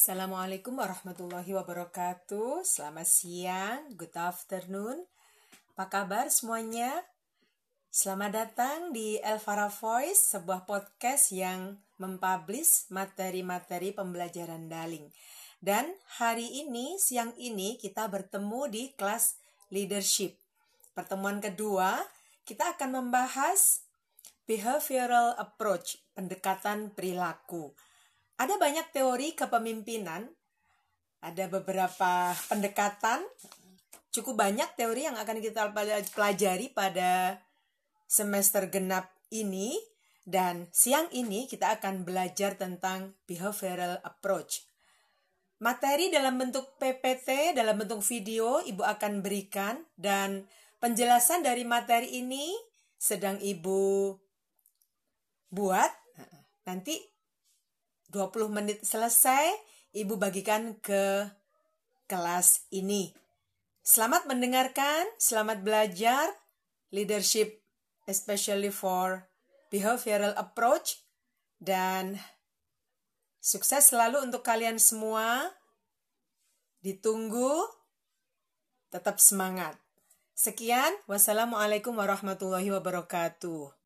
Assalamualaikum warahmatullahi wabarakatuh. Selamat siang, good afternoon. Apa kabar semuanya? Selamat datang di Elvara Voice, sebuah podcast yang mempublish materi-materi pembelajaran daring. Dan hari ini, siang ini, kita bertemu di kelas leadership. Pertemuan kedua, kita akan membahas behavioral approach, pendekatan perilaku. Ada banyak teori kepemimpinan, ada beberapa pendekatan, cukup banyak teori yang akan kita pelajari pada semester genap ini. Dan siang ini kita akan belajar tentang behavioral approach. Materi dalam bentuk PPT, dalam bentuk video Ibu akan berikan. Dan penjelasan dari materi ini sedang Ibu buat. Nanti 20 menit selesai, Ibu bagikan ke kelas ini. Selamat mendengarkan, selamat belajar leadership especially for behavioral approach dan sukses selalu untuk kalian semua. Ditunggu, tetap semangat. Sekian, wassalamualaikum warahmatullahi wabarakatuh.